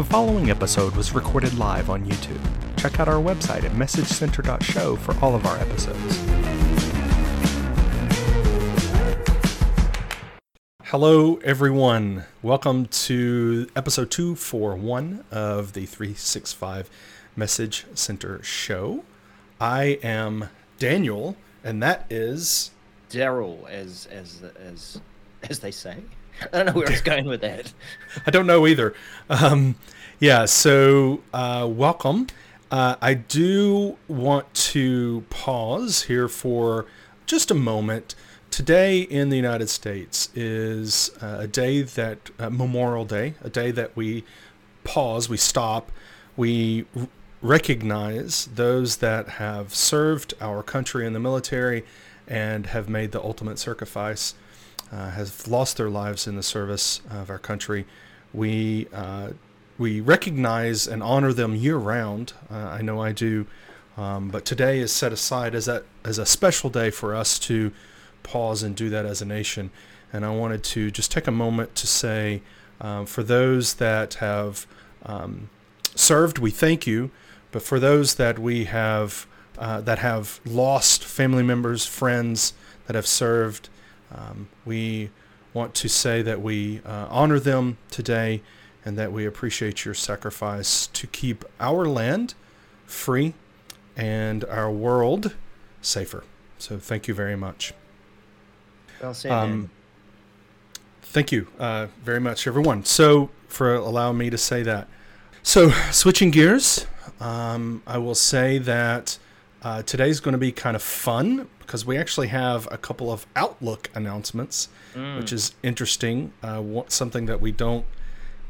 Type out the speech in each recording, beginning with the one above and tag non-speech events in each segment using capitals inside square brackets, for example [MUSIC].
The following episode was recorded live on YouTube. Check out our website at messagecenter.show for all of our episodes. Hello, everyone. Welcome to episode 241 of the 365 Message Center Show. I am Daniel, and that is Daryl, as as as as they say. I don't know where I was going with that. [LAUGHS] I don't know either. Um, yeah, so uh, welcome. Uh, I do want to pause here for just a moment. Today in the United States is uh, a day that, uh, Memorial Day, a day that we pause, we stop, we r- recognize those that have served our country in the military and have made the ultimate sacrifice uh, have lost their lives in the service of our country. We uh, we recognize and honor them year round. Uh, I know I do, um, but today is set aside as a as a special day for us to pause and do that as a nation. And I wanted to just take a moment to say, um, for those that have um, served, we thank you. But for those that we have uh, that have lost family members, friends that have served, um, we want to say that we uh, honor them today and that we appreciate your sacrifice to keep our land free and our world safer. So thank you very much. Well said. Um, thank you uh, very much, everyone. So for allowing me to say that. So switching gears, um, I will say that uh, today's going to be kind of fun because we actually have a couple of Outlook announcements, mm. which is interesting. Uh, something that we don't.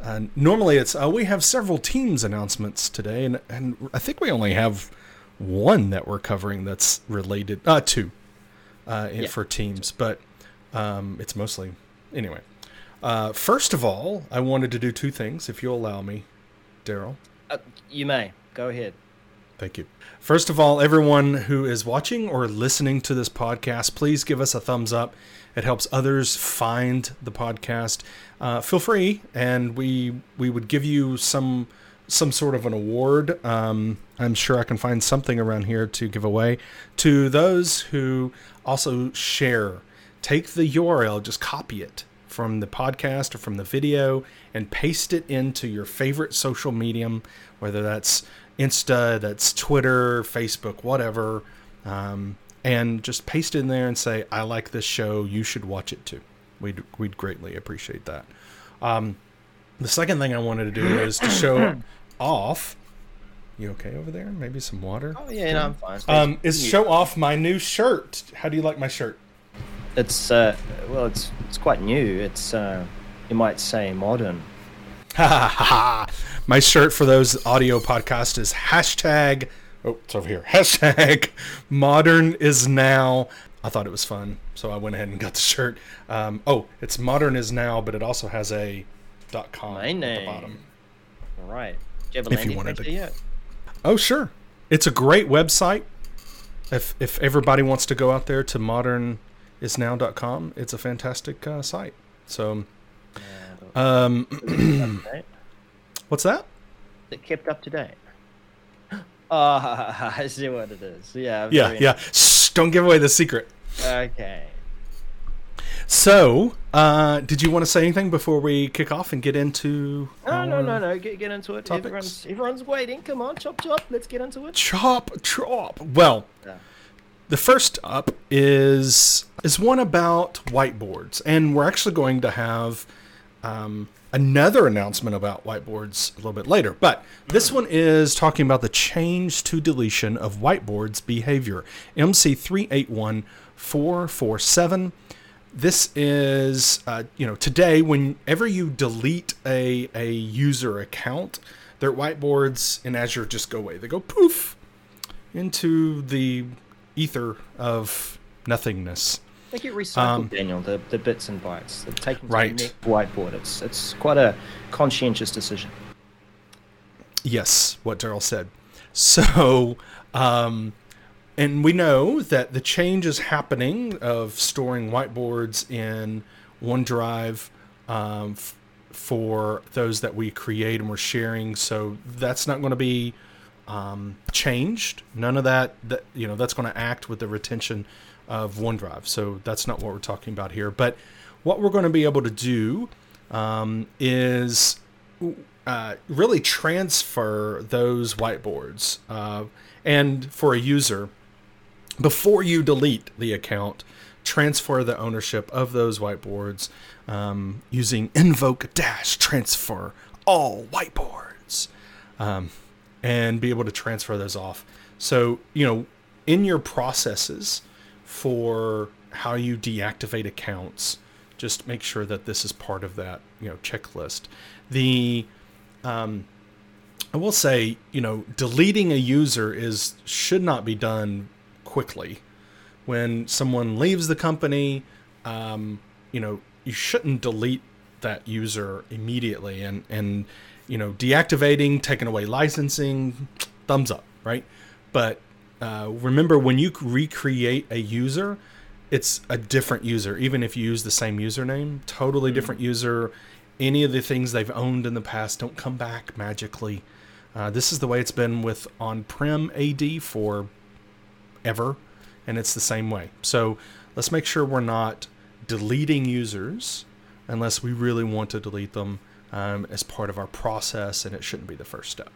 Uh, normally, it's uh, we have several teams announcements today, and and I think we only have one that we're covering that's related. Uh, two, uh, yeah. for teams, but um, it's mostly anyway. Uh, first of all, I wanted to do two things, if you'll allow me, Daryl. Uh, you may go ahead. Thank you. First of all, everyone who is watching or listening to this podcast, please give us a thumbs up. It helps others find the podcast. Uh, feel free, and we we would give you some some sort of an award. Um, I'm sure I can find something around here to give away to those who also share. Take the URL, just copy it from the podcast or from the video, and paste it into your favorite social medium, whether that's Insta, that's Twitter, Facebook, whatever, um, and just paste it in there and say, "I like this show. You should watch it too." We'd we'd greatly appreciate that. Um, the second thing I wanted to do is to show [COUGHS] off. You okay over there? Maybe some water. Oh yeah, no, I'm fine. Um, is show off my new shirt. How do you like my shirt? It's uh, well, it's it's quite new. It's uh, you might say modern. Ha ha ha! My shirt for those audio podcasts is hashtag. Oh, it's over here. [LAUGHS] Hashtag modern is now. I thought it was fun, so I went ahead and got the shirt. Um, oh, it's modern is now, but it also has a dot com My name. at the bottom. All right. Do you have a if you wanted to. Yet? Oh, sure. It's a great website. If if everybody wants to go out there to modernisnow.com, it's a fantastic uh, site. So, um, [CLEARS THROAT] what's that? It kept up to date. Oh, [LAUGHS] [LAUGHS] I see what it is. Yeah. Yeah, yeah. Shh, don't give away the secret. Okay. So, uh, did you want to say anything before we kick off and get into? No, no, no, no. Get, get into it. Everyone's, everyone's waiting. Come on, chop, chop. Let's get into it. Chop, chop. Well, yeah. the first up is is one about whiteboards, and we're actually going to have um, another announcement about whiteboards a little bit later. But this one is talking about the change to deletion of whiteboards behavior, MC381447. This is, uh, you know, today, whenever you delete a, a user account, their whiteboards in Azure just go away. They go poof into the ether of nothingness. They get recycled, um, Daniel. The, the bits and bytes. They're taken to right. the whiteboard. It's it's quite a conscientious decision. Yes, what Daryl said. So, um, and we know that the change is happening of storing whiteboards in OneDrive um, for those that we create and we're sharing. So that's not going to be um, changed. None of that, that you know, that's going to act with the retention of OneDrive. So that's not what we're talking about here. But what we're going to be able to do um, is uh, really transfer those whiteboards. Uh, and for a user, before you delete the account, transfer the ownership of those whiteboards um, using invoke dash transfer all whiteboards um, and be able to transfer those off. So, you know, in your processes for how you deactivate accounts, just make sure that this is part of that, you know, checklist. The, um, I will say, you know, deleting a user is should not be done quickly. When someone leaves the company, um, you know, you shouldn't delete that user immediately and and you know deactivating taking away licensing thumbs up right but uh, remember when you recreate a user it's a different user even if you use the same username totally mm-hmm. different user any of the things they've owned in the past don't come back magically uh, this is the way it's been with on-prem AD for ever and it's the same way so let's make sure we're not deleting users unless we really want to delete them um, as part of our process, and it shouldn't be the first step.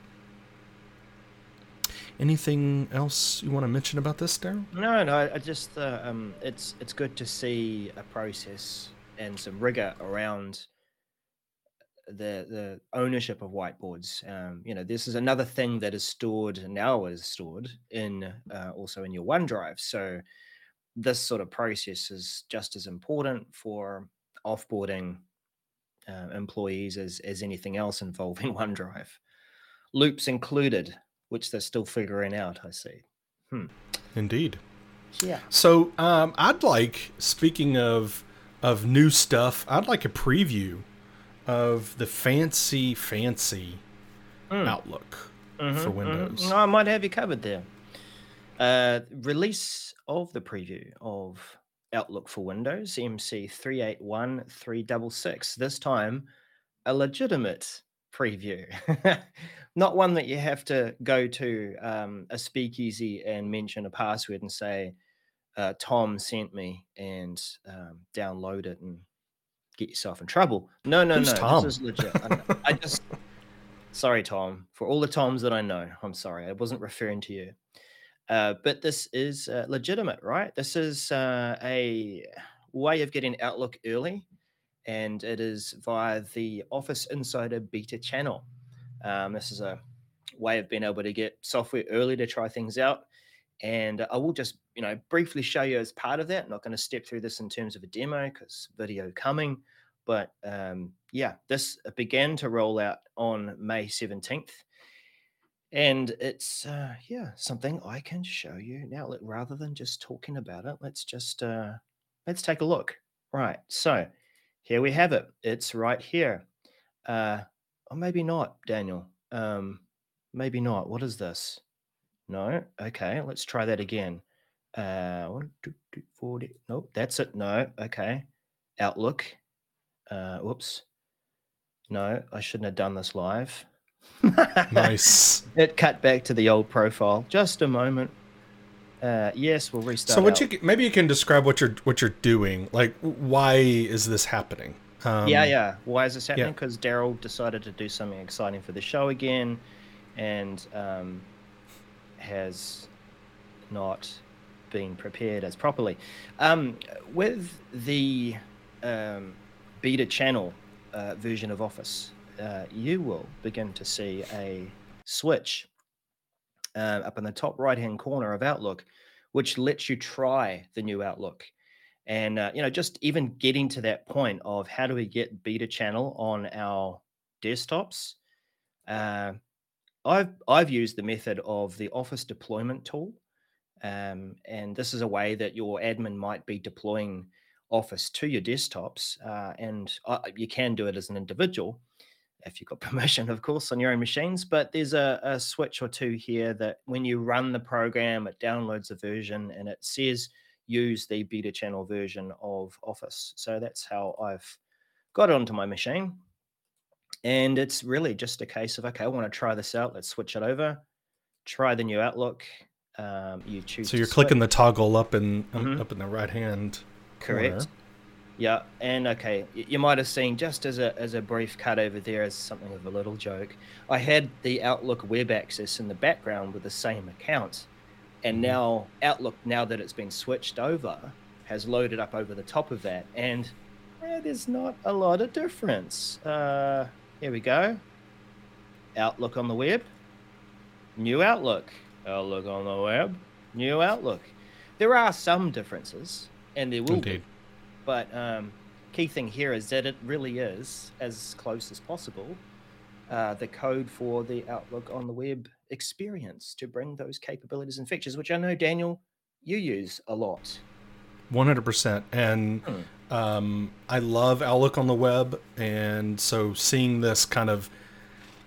Anything else you want to mention about this, Daryl? No, no. I just uh, um, it's it's good to see a process and some rigor around the the ownership of whiteboards. Um, you know, this is another thing that is stored now is stored in uh, also in your OneDrive. So this sort of process is just as important for offboarding uh, employees as, as anything else involving [LAUGHS] OneDrive. Loops included, which they're still figuring out, I see. Hmm. Indeed. Yeah. So um, I'd like, speaking of of new stuff, I'd like a preview of the fancy, fancy mm. Outlook mm-hmm, for mm-hmm. Windows. Mm-hmm. I might have you covered there. Uh, release of the preview of Outlook for Windows, MC 381366. This time, a legitimate preview, [LAUGHS] not one that you have to go to um, a speakeasy and mention a password and say, uh, Tom sent me and um, download it and get yourself in trouble. No, no, Who's no. Tom? This is legit. I, I just, [LAUGHS] sorry, Tom, for all the Toms that I know. I'm sorry. I wasn't referring to you. Uh, but this is uh, legitimate, right? This is uh, a way of getting Outlook early, and it is via the Office Insider beta channel. Um, this is a way of being able to get software early to try things out. And I will just, you know, briefly show you as part of that. I'm not going to step through this in terms of a demo because video coming. But um, yeah, this began to roll out on May 17th and it's uh, yeah something I can show you now. Rather than just talking about it, let's just uh, let's take a look. Right, so here we have it. It's right here. Uh, or maybe not, Daniel. Um, maybe not. What is this? No. Okay, let's try that again. Uh, one, two, two, forty. Nope, that's it. No. Okay. Outlook. Uh, whoops. No, I shouldn't have done this live [LAUGHS] nice. It cut back to the old profile. Just a moment. Uh, yes, we'll restart. So, what out. you maybe you can describe what you're what you're doing. Like, why is this happening? Um, yeah, yeah. Why is this happening? Because yeah. Daryl decided to do something exciting for the show again, and um, has not been prepared as properly. Um, with the um, beta channel uh, version of Office, uh, you will begin to see a switch uh, up in the top right hand corner of Outlook, which lets you try the new Outlook. And uh, you know, just even getting to that point of how do we get beta channel on our desktops? Uh, I've I've used the method of the Office deployment tool, um, and this is a way that your admin might be deploying Office to your desktops, uh, and uh, you can do it as an individual if you've got [LAUGHS] permission, of course, on your own machines. But there's a, a, switch or two here that when you run the program, it downloads a version and it says use the beta channel version of Office. So that's how I've got it onto my machine. and it's really just a case of okay, I want to try this out. Let's switch it over. Try the new Outlook. Um, you choose. So you're switch. clicking the toggle up in Mhm. up in the right hand. Correct. Yeah, and okay, you might have seen just as a as a brief cut over there as something of a little joke. I had the Outlook web access in the background with the same account, and Mhm. now Outlook, now that it's been switched over, has loaded up over the top of that, and eh, there's not a lot of difference. Uh, here we go. Outlook on the web, new Outlook. Outlook on the web, new Outlook. There are some differences, and there will be Indeed. But um, key thing here is that it really is as close as possible uh, the code for the Outlook on the web experience to bring those capabilities and features, which I know Daniel you use a lot. One hundred percent. And Hmm. um, I love Outlook on the web, and so seeing this kind of,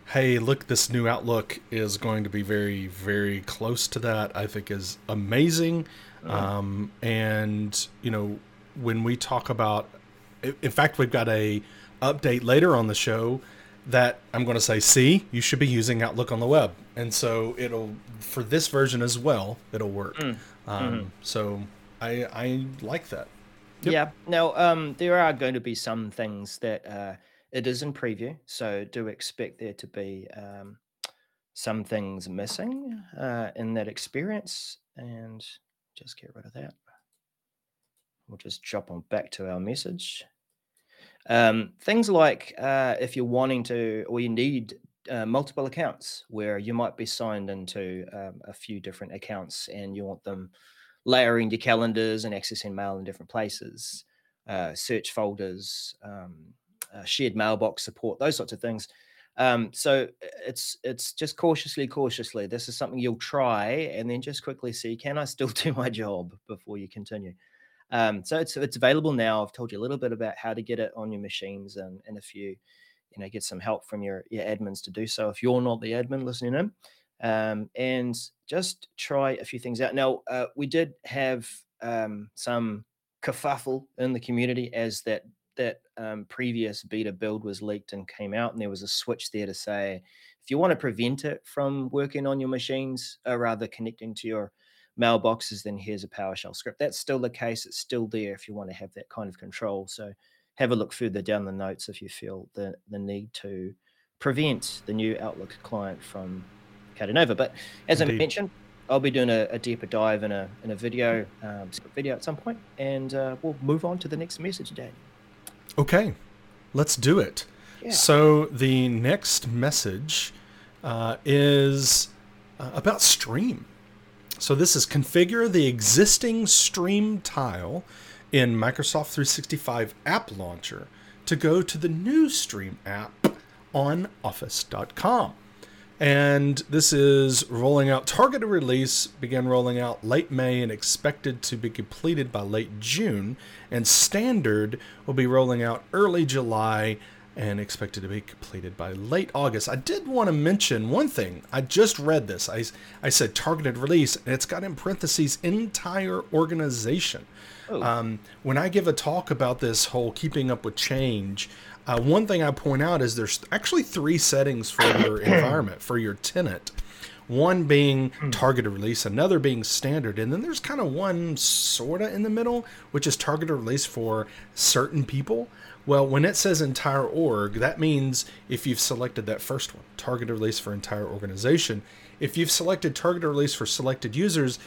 hey, look, this new Outlook is going to be very, very close to that. I think is amazing. Mm. Um, and you know, when we talk about, in fact, we've got a update later on the show that I'm going to say, see, you should be using Outlook on the web, and so it'll for this version as well, it'll work. Mm. Um, Mhm. So I I like that. Yep. Yeah. Now, um, there are going to be some things that uh, it is in preview, so do expect there to be um, some things missing uh, in that experience, and just get rid of that. We'll just jump on back to our message. Um, things like uh, if you're wanting to, or you need uh, multiple accounts where you might be signed into um, a few different accounts and you want them layering your calendars and accessing mail in different places, uh, search folders, um, uh, shared mailbox support, those sorts of things. Um, so it's it's just cautiously, cautiously. This is something you'll try and then just quickly see: can I still [LAUGHS] do my job before you continue? Um, so it's it's available now. I've told you a little bit about how to get it on your machines, and and if you you know get some help from your your admins to do so, if you're not the admin listening in, um, and just try a few things out. Now uh, we did have um, some kerfuffle in the community as that that um, previous beta build was leaked and came out, and there was a switch there to say if you want to prevent it from working on your machines, or rather connecting to your mailboxes, then here's a PowerShell script. That's still the case. It's still there if you want to have that kind of control. So have a look further down the notes if you feel the, the need to prevent the new Outlook client from cutting over. But as I mentioned, I'll be doing a, a deeper dive in a in a video, um, video at some point, and uh, we'll move on to the next message, Dan. Okay, let's do it. Yeah. So the next message uh, is uh, about Stream. So this is configure the existing Stream tile in Microsoft 365 App Launcher to go to the new Stream app on Office.com. And this is rolling out targeted release, began rolling out late May and expected to be completed by late June. And standard will be rolling out early July and expected to be completed by late August. I did want to mention one thing. I just read this. I, I said targeted release, and it's got in parentheses entire organization. Oh. Um, when I give a talk about this whole keeping up with change, uh, one thing I point out is there's actually three settings for your [COUGHS] environment, for your tenant. One being targeted release, another being standard, and then there's kind of one sorta in the middle, which is targeted release for certain people. Well, when it says entire org, that means if you've selected that first one, targeted release for entire organization, if you've selected targeted release for selected users,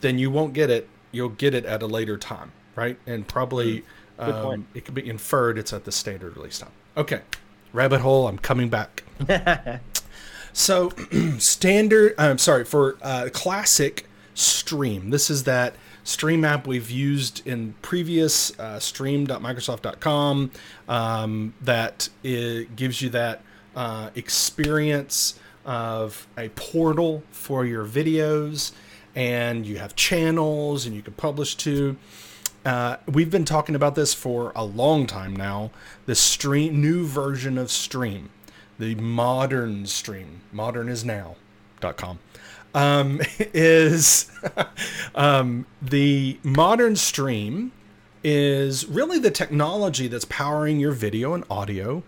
then you won't get it. You'll get it at a later time, right? And probably um, it could be inferred it's at the standard release time. Okay, rabbit hole. I'm coming back. [LAUGHS] So [CLEARS THROAT] standard, I'm sorry for uh, classic Stream. This is that Stream app we've used in previous uh, stream.microsoft.com um, that it gives you that uh, experience of a portal for your videos, and you have channels and you can publish to. Uh, we've been talking about this for a long time now. The stream, new version of Stream, the modern Stream, modern is now.com, um, [LAUGHS] is [LAUGHS] um, the modern Stream is really the technology that's powering your video and audio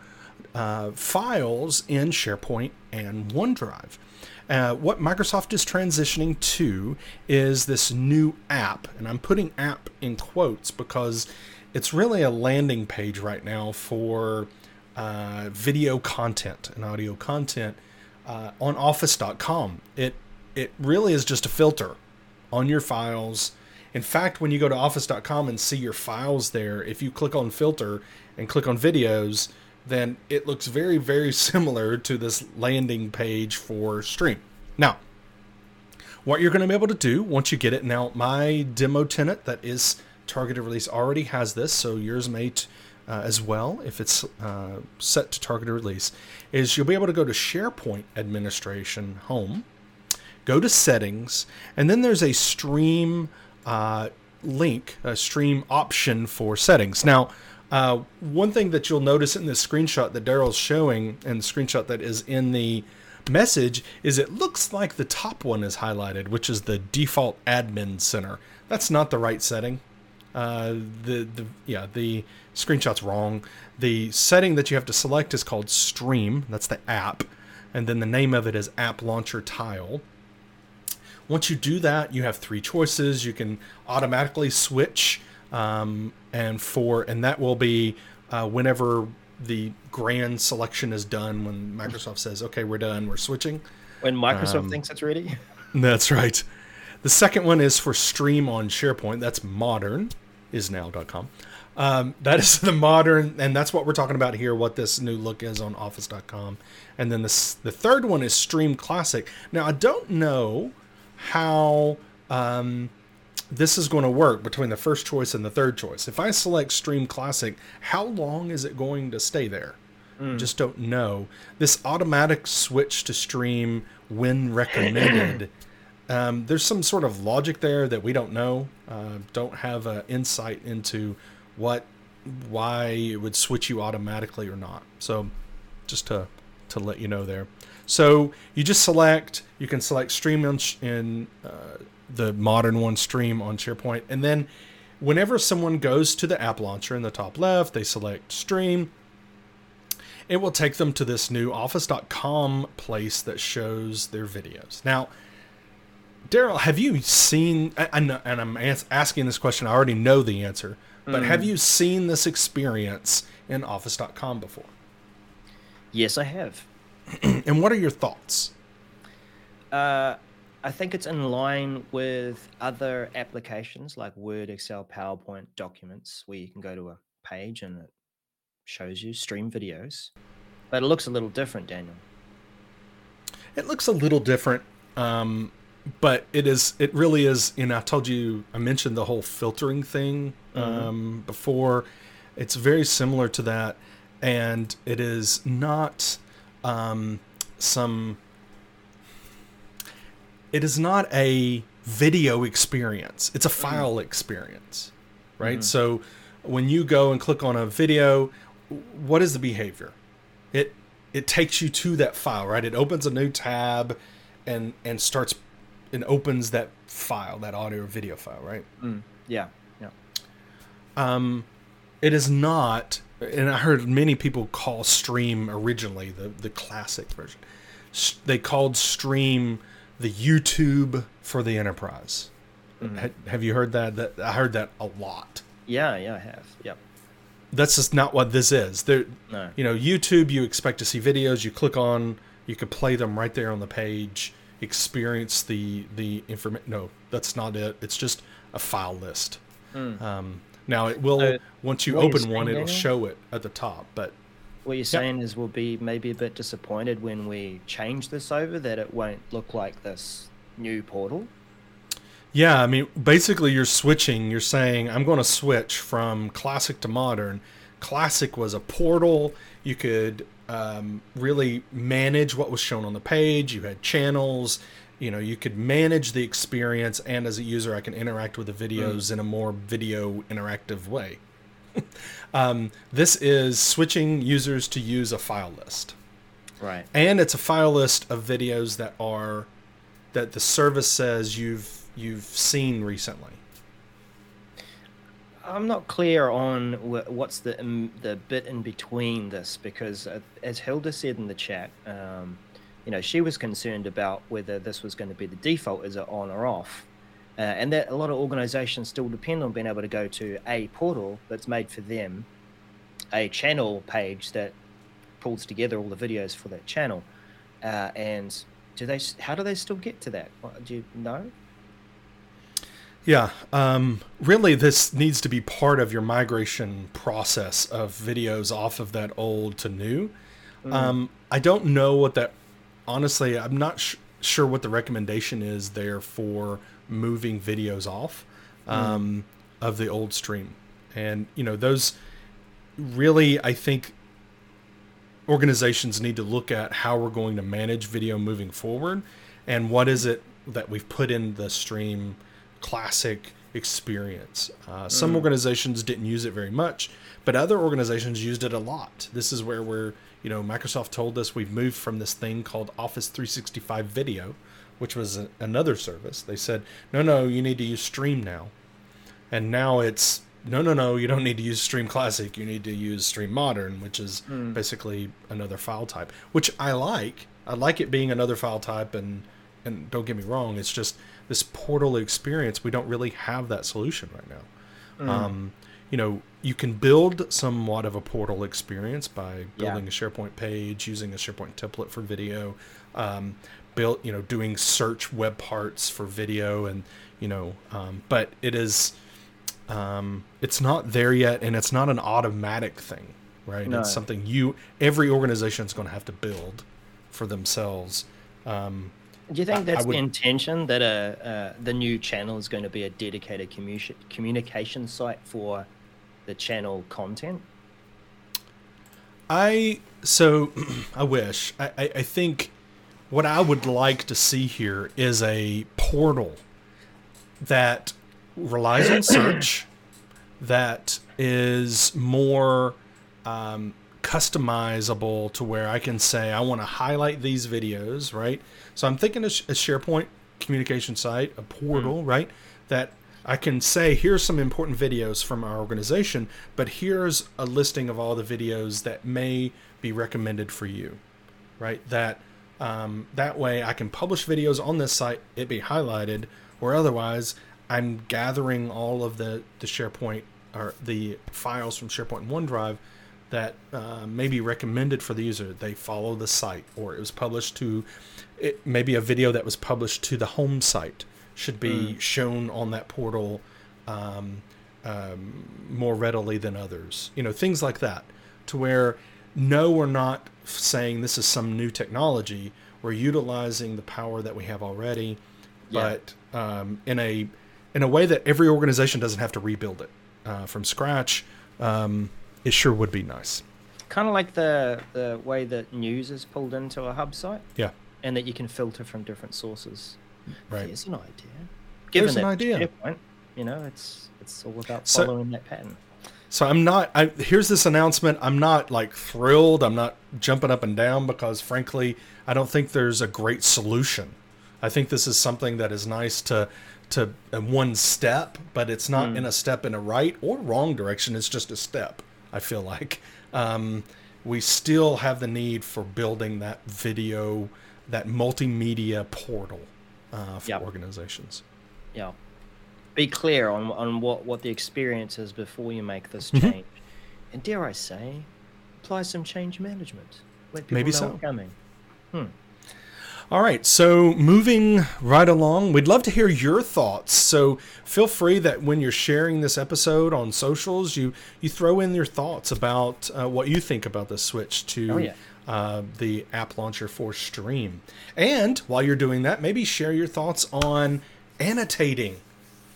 uh, files in SharePoint and OneDrive. Uh, what Microsoft is transitioning to is this new app, and I'm putting app in quotes because it's really a landing page right now for uh, video content and audio content uh, on Office.com. It it really is just a filter on your files. In fact, when you go to Office.com and see your files there, if you click on filter and click on videos, then it looks very, very [LAUGHS] similar to this landing page for Stream. Now, what you're going to be able to do once you get it, now my demo tenant that is targeted release already has this, so yours may t- uh, as well if it's uh, set to target targeted release, is you'll be able to go to SharePoint Administration Home, go to Settings, and then there's a Stream uh, link, a Stream option for settings. Now, uh, one thing that you'll notice in this screenshot that Daryl's showing, and the screenshot that is in the message, is it looks like the top one is highlighted, which is the default admin center. That's not the right setting. Uh, the the yeah the screenshot's wrong. The setting that you have to select is called Stream. That's the app, and then the name of it is App Launcher Tile. Once you do that, you have three choices. You can automatically switch um, and for and that will be uh, whenever the grand selection is done when Microsoft says, "Okay, we're done. We're switching." When Microsoft um, thinks it's ready. [LAUGHS] That's right. The second one is for stream on SharePoint. That's modern is now.com. Um, that is [LAUGHS] the modern, and that's what we're talking about here. What this new look is on Office.com, and then the the third one is Stream Classic. Now I don't know how um, this is going to work between the first choice and the third choice. If I select Stream Classic, how long is it going to stay there? Mm. Just don't know. This automatic switch to Stream when recommended. [CLEARS THROAT] um, there's some sort of logic there that we don't know. Uh, don't have insight into what, why it would switch you automatically or not. So, just to to let you know there. So you just select. You can select Stream in, in uh, the modern one stream on SharePoint. And then whenever someone goes to the app launcher in the top left, they select stream. It will take them to this new office.com place that shows their videos. Now, Daryl, have you seen, I, I know, and I'm asking this question, I already know the answer, but mm. have you seen this experience in office.com before? Yes, I have. [CLEARS THROAT] and what are your thoughts? Uh, I think it's in line with other applications like Word, Excel, PowerPoint documents where you can go to a page and it shows you stream videos. But it looks a little different, Daniel. It looks a little different, um, but it is. It really is. You know, I told you I mentioned the whole filtering thing mm-hmm. um, before. It's very similar to that, and it is not um, some it is not a video experience it's a mm. file mm. experience right mm-hmm. so when you go and click on a video what is the behavior it it takes you to that file right it opens a new tab and and starts and opens that file that audio or video file right mm. yeah yeah um it is not and i heard many people call stream originally the the classic version they called stream the YouTube for the enterprise. Mm-hmm. have you heard that? That I heard that a lot. Yeah, yeah, I have. Yep. That's just not what this is. There, no. you know, YouTube. You expect to see videos. You click on. You could play them right there on the page. Experience the the information. No, that's not it. It's just a file list. Mm. Um, now it will so, once you open one, it'll show it at the top. But what you're saying yep. is we'll be maybe a bit disappointed when we change this over that it won't look like this new portal. Yeah, I mean, basically, you're switching. You're saying, I'm going to switch from classic to modern. Classic was a portal. You could um, really manage what was shown on the page. You had channels. You know, you could manage the experience, and as a user, I can interact with the videos mm. in a more video interactive way. [LAUGHS] um, this is switching users to use a file list. Right. And it's a file list of videos that are that the service says you've you've seen recently. I'm not clear on what's the um, the bit in between this because, uh, as Hilda said in the chat, um, you know, she was concerned about whether this was going to be the default, is it on or off, uh, and that a lot of organisations still depend on being able to go to a portal that's made for them, a channel page that pulls together all the videos for that channel, uh, and do they? How do they still get to that? Do you know? Yeah, um, really, this needs to be part of your migration process of videos off of that old to new. Mm. Um, I don't know what that. Honestly, I'm not sh- sure what the recommendation is there for moving videos off mm. um, mm. of the old stream, and you know those. Really, I think organizations need to look at how we're going to manage video moving forward, and what is it that we've put in the stream classic experience. Uh, some mm. organizations didn't use it very much, but other organizations used it a lot. This is where we're, you know, Microsoft told us we've moved from this thing called Office 365 Video, which was a, another service. They said, no, no, you need to use Stream now. And now it's, no, no, no, you don't need to use Stream Classic. You need to use Stream Modern, which is mm. basically another file type, which I like. I like it being another file type and and don't get me wrong, it's just this portal experience. We don't really have that solution right now. Mm. Um, you know, you can build somewhat of a portal experience by building yeah. a SharePoint page, using a SharePoint template for video, um, built, you know, doing search web parts for video, and you know, um, but it is, um, it's not there yet, and it's not an automatic thing, right? No. It's something you, every organization is going to have to build for themselves. Um, do you think that's would, the intention that a the new channel is going to be a dedicated commu- communication site for the channel content? I so [CLEARS THROAT] I wish I, I, I think what I would like to see here is a portal that relies on search [CLEARS THROAT] that is more um, customizable to where I can say I want to highlight these videos, right? So I'm thinking a, SharePoint communication site, a portal, mm. right? That I can say here's some important videos from our organization, but here's a listing of all the videos that may be recommended for you, right? That um, that way I can publish videos on this site, it be highlighted, or otherwise I'm gathering all of the the SharePoint or the files from SharePoint and OneDrive that uh, may be recommended for the user. They follow the site, or it was published to it, maybe a video that was published to the home site should be mm. shown on that portal um, um, more readily than others. You know, things like that, to where no, we're not saying this is some new technology. We're utilizing the power that we have already, yeah. but um, in a in a way that every organization doesn't have to rebuild it uh, from scratch. Um, it sure would be nice. Kind of like the the way that news is pulled into a hub site. Yeah. And that you can filter from different sources. Right. There's an idea. Given There's an idea. Point, you know, it's it's all about following so, that pattern. So I'm not. I, here's this announcement. I'm not like thrilled. I'm not jumping up and down because, frankly, I don't think there's a great solution. I think this is something that is nice to to one step, but it's not mm. in a step in a right or wrong direction. It's just a step. I feel like um, we still have the need for building that video, that multimedia portal uh, for yep. organizations. Yeah. Be clear on, on what, what the experience is before you make this mm-hmm. change. Mm-hmm. And dare I say, apply some change management. Let people Maybe know so. coming. Hmm. All right, so moving right along, we'd love to hear your thoughts. So feel free that when you're sharing this episode on socials, you you throw in your thoughts about uh, what you think about the switch to oh, yeah. uh, the app launcher for Stream. And while you're doing that, maybe share your thoughts on annotating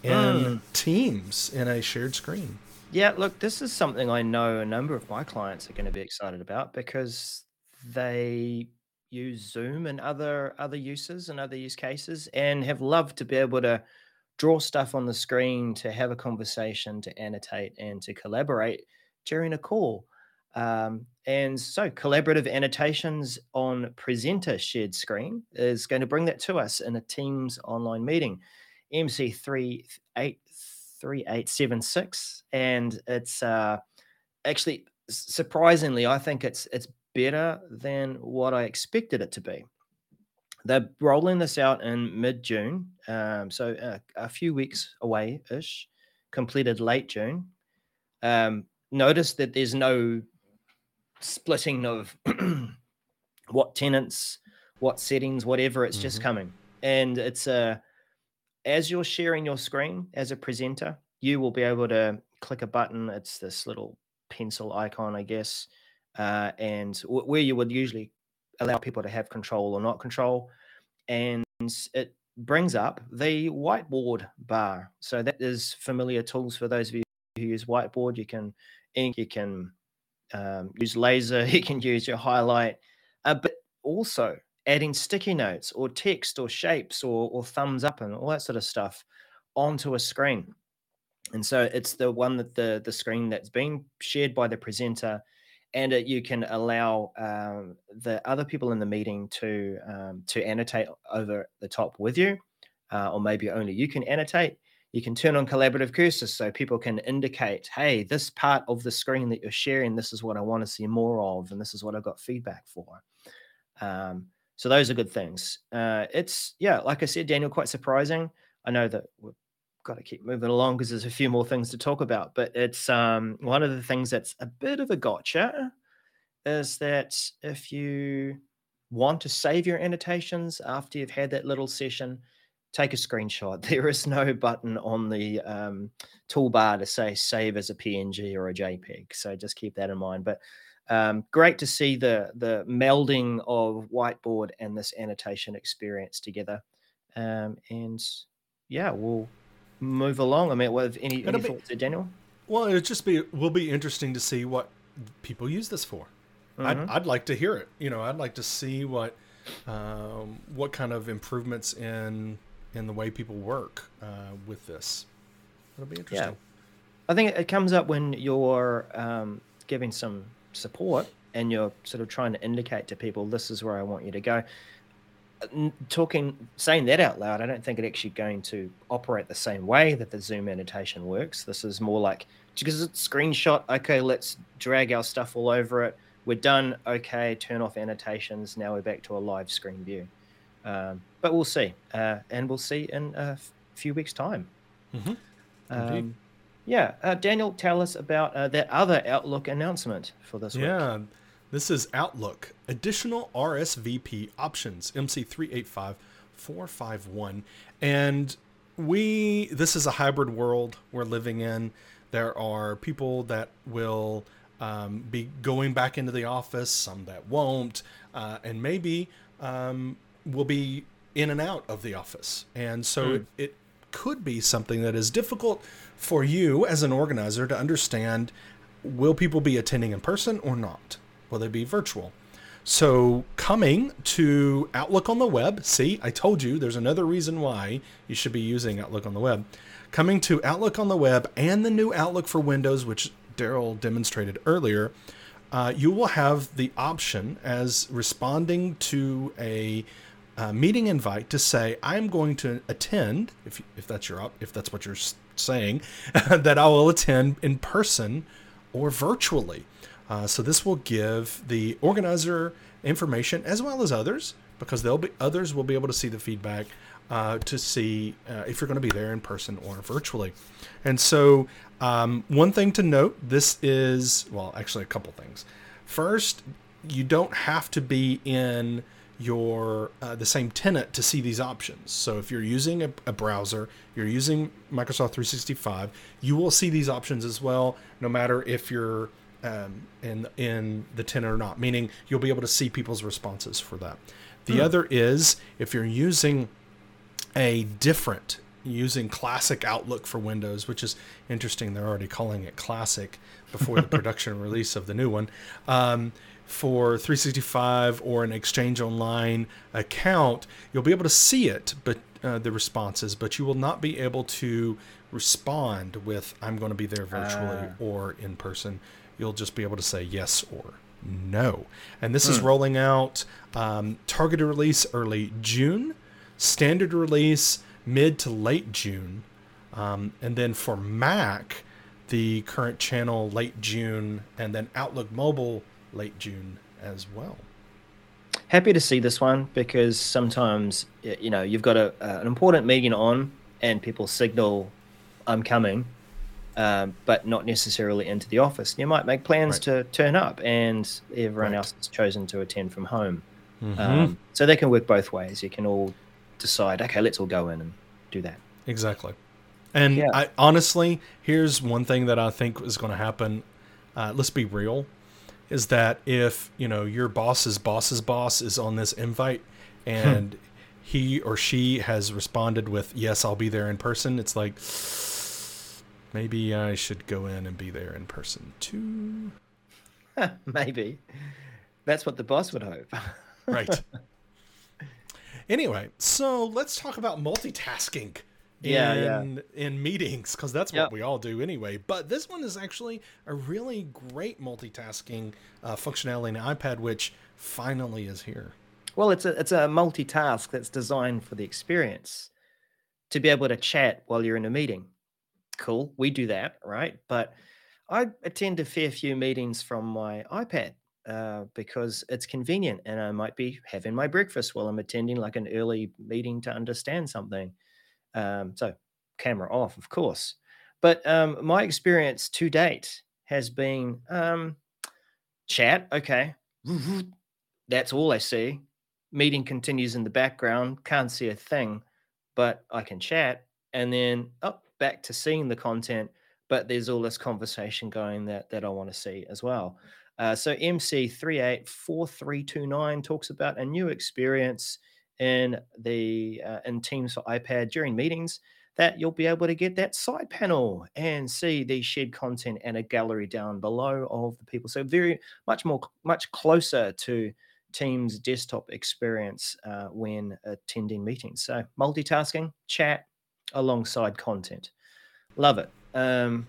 in mm. Teams in a shared screen. Yeah, look, this is something I know a number of my clients are going to be excited about because they use Zoom and other other uses and other use cases, and have loved to be able to draw stuff on the screen, to have a conversation, to annotate, and to collaborate during a call. Um, and so, collaborative annotations on presenter shared screen is going to bring that to us in a Teams online meeting. MC three eight 3876 and it's uh, actually surprisingly i think it's it's better than what i expected it to be they're rolling this out in mid-june um, so a, a, few weeks away ish completed late june um, notice that there's no splitting of [CLEARS THROAT] what tenants what settings whatever it's mm-hmm. just coming and it's a uh, as you're sharing your screen as a presenter, you will be able to click a button. It's this little pencil icon, I guess, uh, and w- where you would usually allow people to have control or not control. And it brings up the whiteboard bar. So that is familiar tools for those of you who use whiteboard. You can ink, you can um, use laser, [LAUGHS] you can use your highlight, uh, but also adding sticky notes or text or shapes or, or thumbs up and all that sort of stuff onto a screen. And so it's the one that the the screen that's being shared by the presenter, and it, you can allow um, the other people in the meeting to um, to annotate over the top with you, uh, or maybe only you can annotate. You can turn on collaborative cursors so people can indicate, hey, this part of the screen that you're sharing, this is what I want to see more of, and this is what I've got feedback for. Um, so those are good things. Uh, it's yeah, like I said, Daniel, quite surprising. I know that we've got to keep moving along because there's a few more things to talk about. But it's um, one of the things that's a bit of a gotcha is that if you want to save your annotations after you've had that little session, take a screenshot. [LAUGHS] There is no button on the um, toolbar to say save as a PNG or a JPEG. So just keep that in mind. But um, great to see the the melding of whiteboard and this annotation experience together. Um, and yeah, we'll move along. I mean, what any, any be, thoughts, there, Daniel? Well, it'll just be will be interesting to see what people use this for. Mm-hmm. I'd, I'd like to hear it. You know, I'd like to see what um, what kind of improvements in in the way people work uh, with this. It'll be interesting. Yeah. I think it comes up when you're um, giving some support and you're sort of trying to indicate to people this is where I want you to go. Talking, saying that out loud, I don't think it's actually going to operate the same way that the Zoom annotation works. This is more like because it's screenshot. Okay, let's drag our stuff all over it. We're done. Okay, turn off annotations. Now we're back to a live screen view. Um, but we'll see, uh, and we'll see in a f- few weeks' time. Mm-hmm. Um, yeah, uh, Daniel, tell us about uh, that other Outlook announcement for this week. This is Outlook additional RSVP options MC385451, and we this is a hybrid world we're living in. There are people that will um, be going back into the office, some that won't, uh, and maybe um, will be in and out of the office, and so mm. it, it could be something that is difficult for you as an organizer to understand will people be attending in person or not? Will they be virtual? So, coming to Outlook on the web, see, I told you there's another reason why you should be using Outlook on the web. Coming to Outlook on the web and the new Outlook for Windows, which Daryl demonstrated earlier, uh, you will have the option as responding to a uh, meeting invite to say I'm going to attend if if that's your if that's what you're saying [LAUGHS] that I will attend in person or virtually. Uh, so this will give the organizer information as well as others because they'll be others will be able to see the feedback uh, to see uh, if you're going to be there in person or virtually. And so um, one thing to note: this is well, actually a couple things. First, you don't have to be in your uh, the same tenant to see these options. So if you're using a, a, browser, you're using Microsoft 365, you will see these options as well, no matter if you're um, in in the tenant or not. Meaning you'll be able to see people's responses for that. The hmm. other is if you're using a different using classic Outlook for Windows, which is interesting. They're already calling it classic before the [LAUGHS] production release of the new one. Um, for 365 or an Exchange Online account, you'll be able to see it, but uh, the responses, but you will not be able to respond with "I'm going to be there virtually" uh. or in person. You'll just be able to say yes or no. And this mm. is hmm. rolling out um, targeted release early June, standard release mid to late June. Um, and then for Mac, the current channel late June, and then Outlook Mobile late June as well. Happy to see this one because sometimes you know you've got a, uh, an important meeting on, and people signal, "I'm coming," um, but not necessarily into the office. You might make plans right. to turn up, and everyone right. else has chosen to attend from home. Mm-hmm. Um, so they can work both ways. You can all decide, okay, let's all go in and do that. Exactly. And yeah. I, honestly, here's one thing that I think is going to happen. Uh, let's be real, is that if you know your boss's boss's boss is on this invite, [LAUGHS] and he or she has responded with yes, I'll be there in person. It's like maybe I should go in and be there in person too. [LAUGHS] maybe that's what the boss would hope. [LAUGHS] right. Anyway, so let's talk about multitasking in, yeah. in meetings because that's what we all do anyway. But this one is actually a really great multitasking uh, functionality in iPad, which finally is here. Well, it's a it's a multitask that's designed for the experience to be able to chat while you're in a meeting. Cool, we do that, right? But I attend a fair few meetings from my iPad uh, because it's convenient, and I might be having my breakfast while I'm attending like an early meeting to understand something um, so camera off, of course. But um, my experience to date has been um, chat. Okay, that's all I see. Meeting continues in the background. Can't see a thing, but I can chat. And then oh, back to seeing the content. But there's all this conversation going that that I want to see as well. Uh, so MC384329 talks about a new experience in the uh, in Teams for iPad during meetings that you'll be able to get that side panel and see the shared content and a gallery down below of the people. So very much more much closer to Teams desktop experience uh, when attending meetings. So multitasking, chat alongside content. Love it. Um,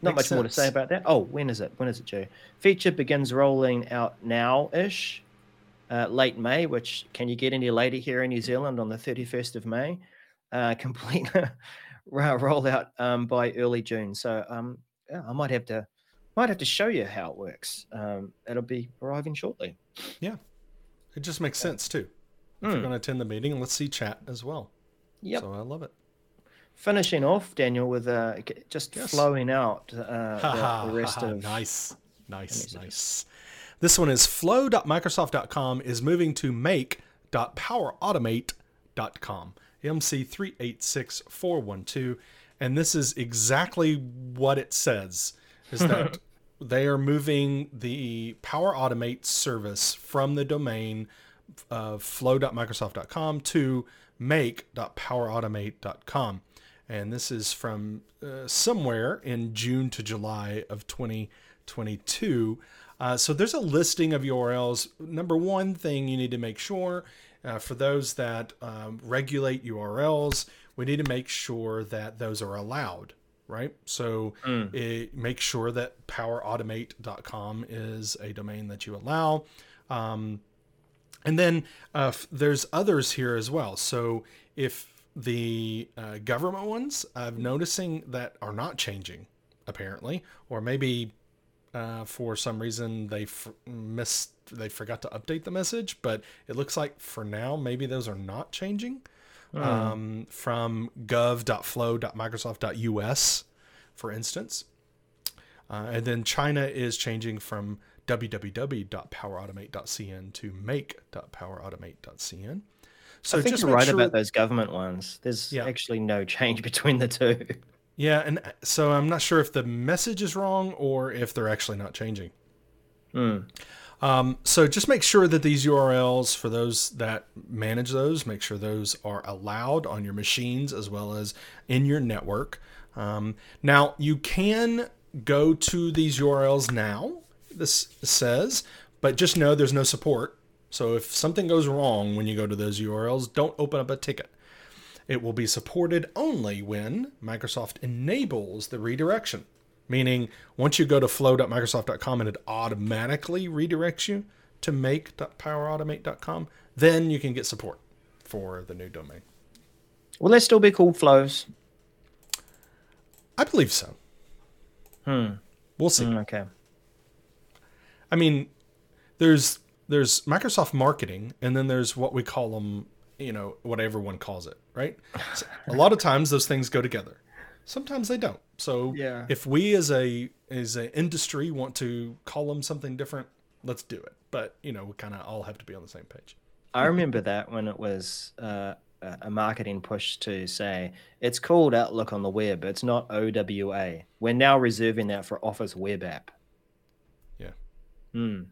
not Makes much sense. more to say about that. Oh, when is it? When is it due? Feature begins rolling out now ish uh, late May, which can you get any later here in New Zealand on the 31st of May? Uh, [LAUGHS] complete rollout um, by early June. So um, yeah, I might have to might have to show you how it works. Um, it'll be arriving shortly. Yeah, it just makes sense too. If mm. you're hmm. going to attend the meeting, let's see chat as well. Yep. So I love it. Finishing off, Daniel, with uh, just yes. flowing out uh, [LAUGHS] the, the, rest of nice, nice, nice. This one is flow.microsoft.com is moving to make.powerautomate.com. MC386412. And this is exactly what it says is that [LAUGHS] they are moving the Power Automate service from the domain of flow.microsoft.com to make.powerautomate.com. And this is from uh, somewhere in June to July of 2022. Uh, so there's a listing of URLs. Number one thing you need to make sure uh, for those that um, regulate URLs, we need to make sure that those are allowed, right? So mm. it, make sure that powerautomate.com is a domain that you allow. Um, and then uh, there's others here as well. So if the uh, government ones, I'm noticing that are not changing apparently, or maybe uh, for some reason they f- missed they forgot to update the message but it looks like for now maybe those are not changing. Mm. um, from gov.flow.microsoft.us for instance. Uh, and then china is changing from www.powerautomate.cn to make.powerautomate.cn so I think you're right sure... about those government ones. There's yeah. actually no change [LAUGHS] between the two. Yeah, and uh, so I'm not sure if the message is wrong or if they're actually not changing. Hmm. Um, so just make sure that these URLs, for those that manage those, make sure those are allowed on your machines as well as in your network. Um, now you can go to these URLs now. This says, but just know there's no support. So if something goes wrong when you go to those URLs, don't open up a ticket. It will be supported only when Microsoft enables the redirection, meaning once you go to flow.microsoft.com and it automatically redirects you to make.powerautomate.com, then you can get support for the new domain. Will they still be called flows? I believe so. Hmm. We'll see. Mm, okay. I mean, there's there's Microsoft marketing, and then there's what we call them. You know, what everyone calls it, right? So a lot of times those things go together. Sometimes they don't. So Yeah. if we as a as an industry want to call them something different, let's do it. But you know, we kind of all have to be on the same page. I remember that when it was uh, a a marketing push to say it's called Outlook on the web. It's not OWA. We're now reserving that for Office Web App. Yeah. Hmm.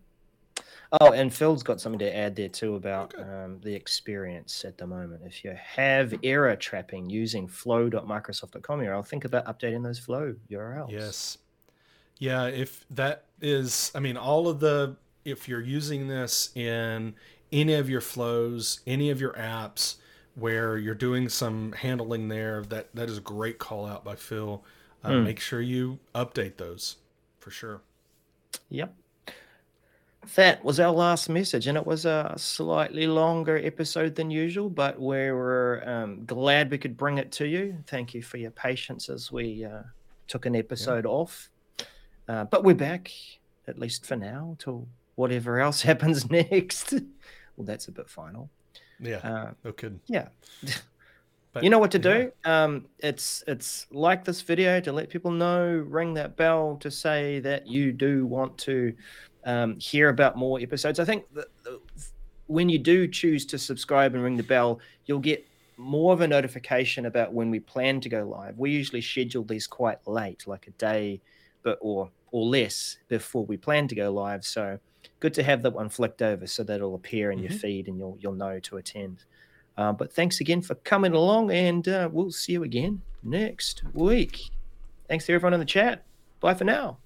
Oh, and Phil's got something to add there too about Okay. um, the experience at the moment. If you have error trapping using flow.microsoft.com URL, think about updating those flow URLs. Yes. Yeah, if that is, I mean, all of the, if you're using this in any of your flows, any of your apps where you're doing some handling there, that that is a great call out by Phil. Uh, Mm. Make sure you update those for sure. Yep. That was our last message, and it was a slightly longer episode than usual, but we were um, glad we could bring it to you. Thank you for your patience as we uh, took an episode off. Uh, but we're back, at least for now, till whatever else [LAUGHS] happens next. well, that's a bit final. Yeah, Uh, no kidding. yeah. But, you know what to yeah. do um it's it's like this video to let people know ring that bell to say that you do want to um, hear about more episodes i think the, when you do choose to subscribe and ring the bell you'll get more of a notification about when we plan to go live we usually schedule these quite late like a day but or or less before we plan to go live so good to have that one flicked over so that it'll appear in your Mhm. feed and you'll you'll know to attend uh, but thanks again for coming along, and uh, we'll see you again next week. Thanks to everyone in the chat. Bye for now.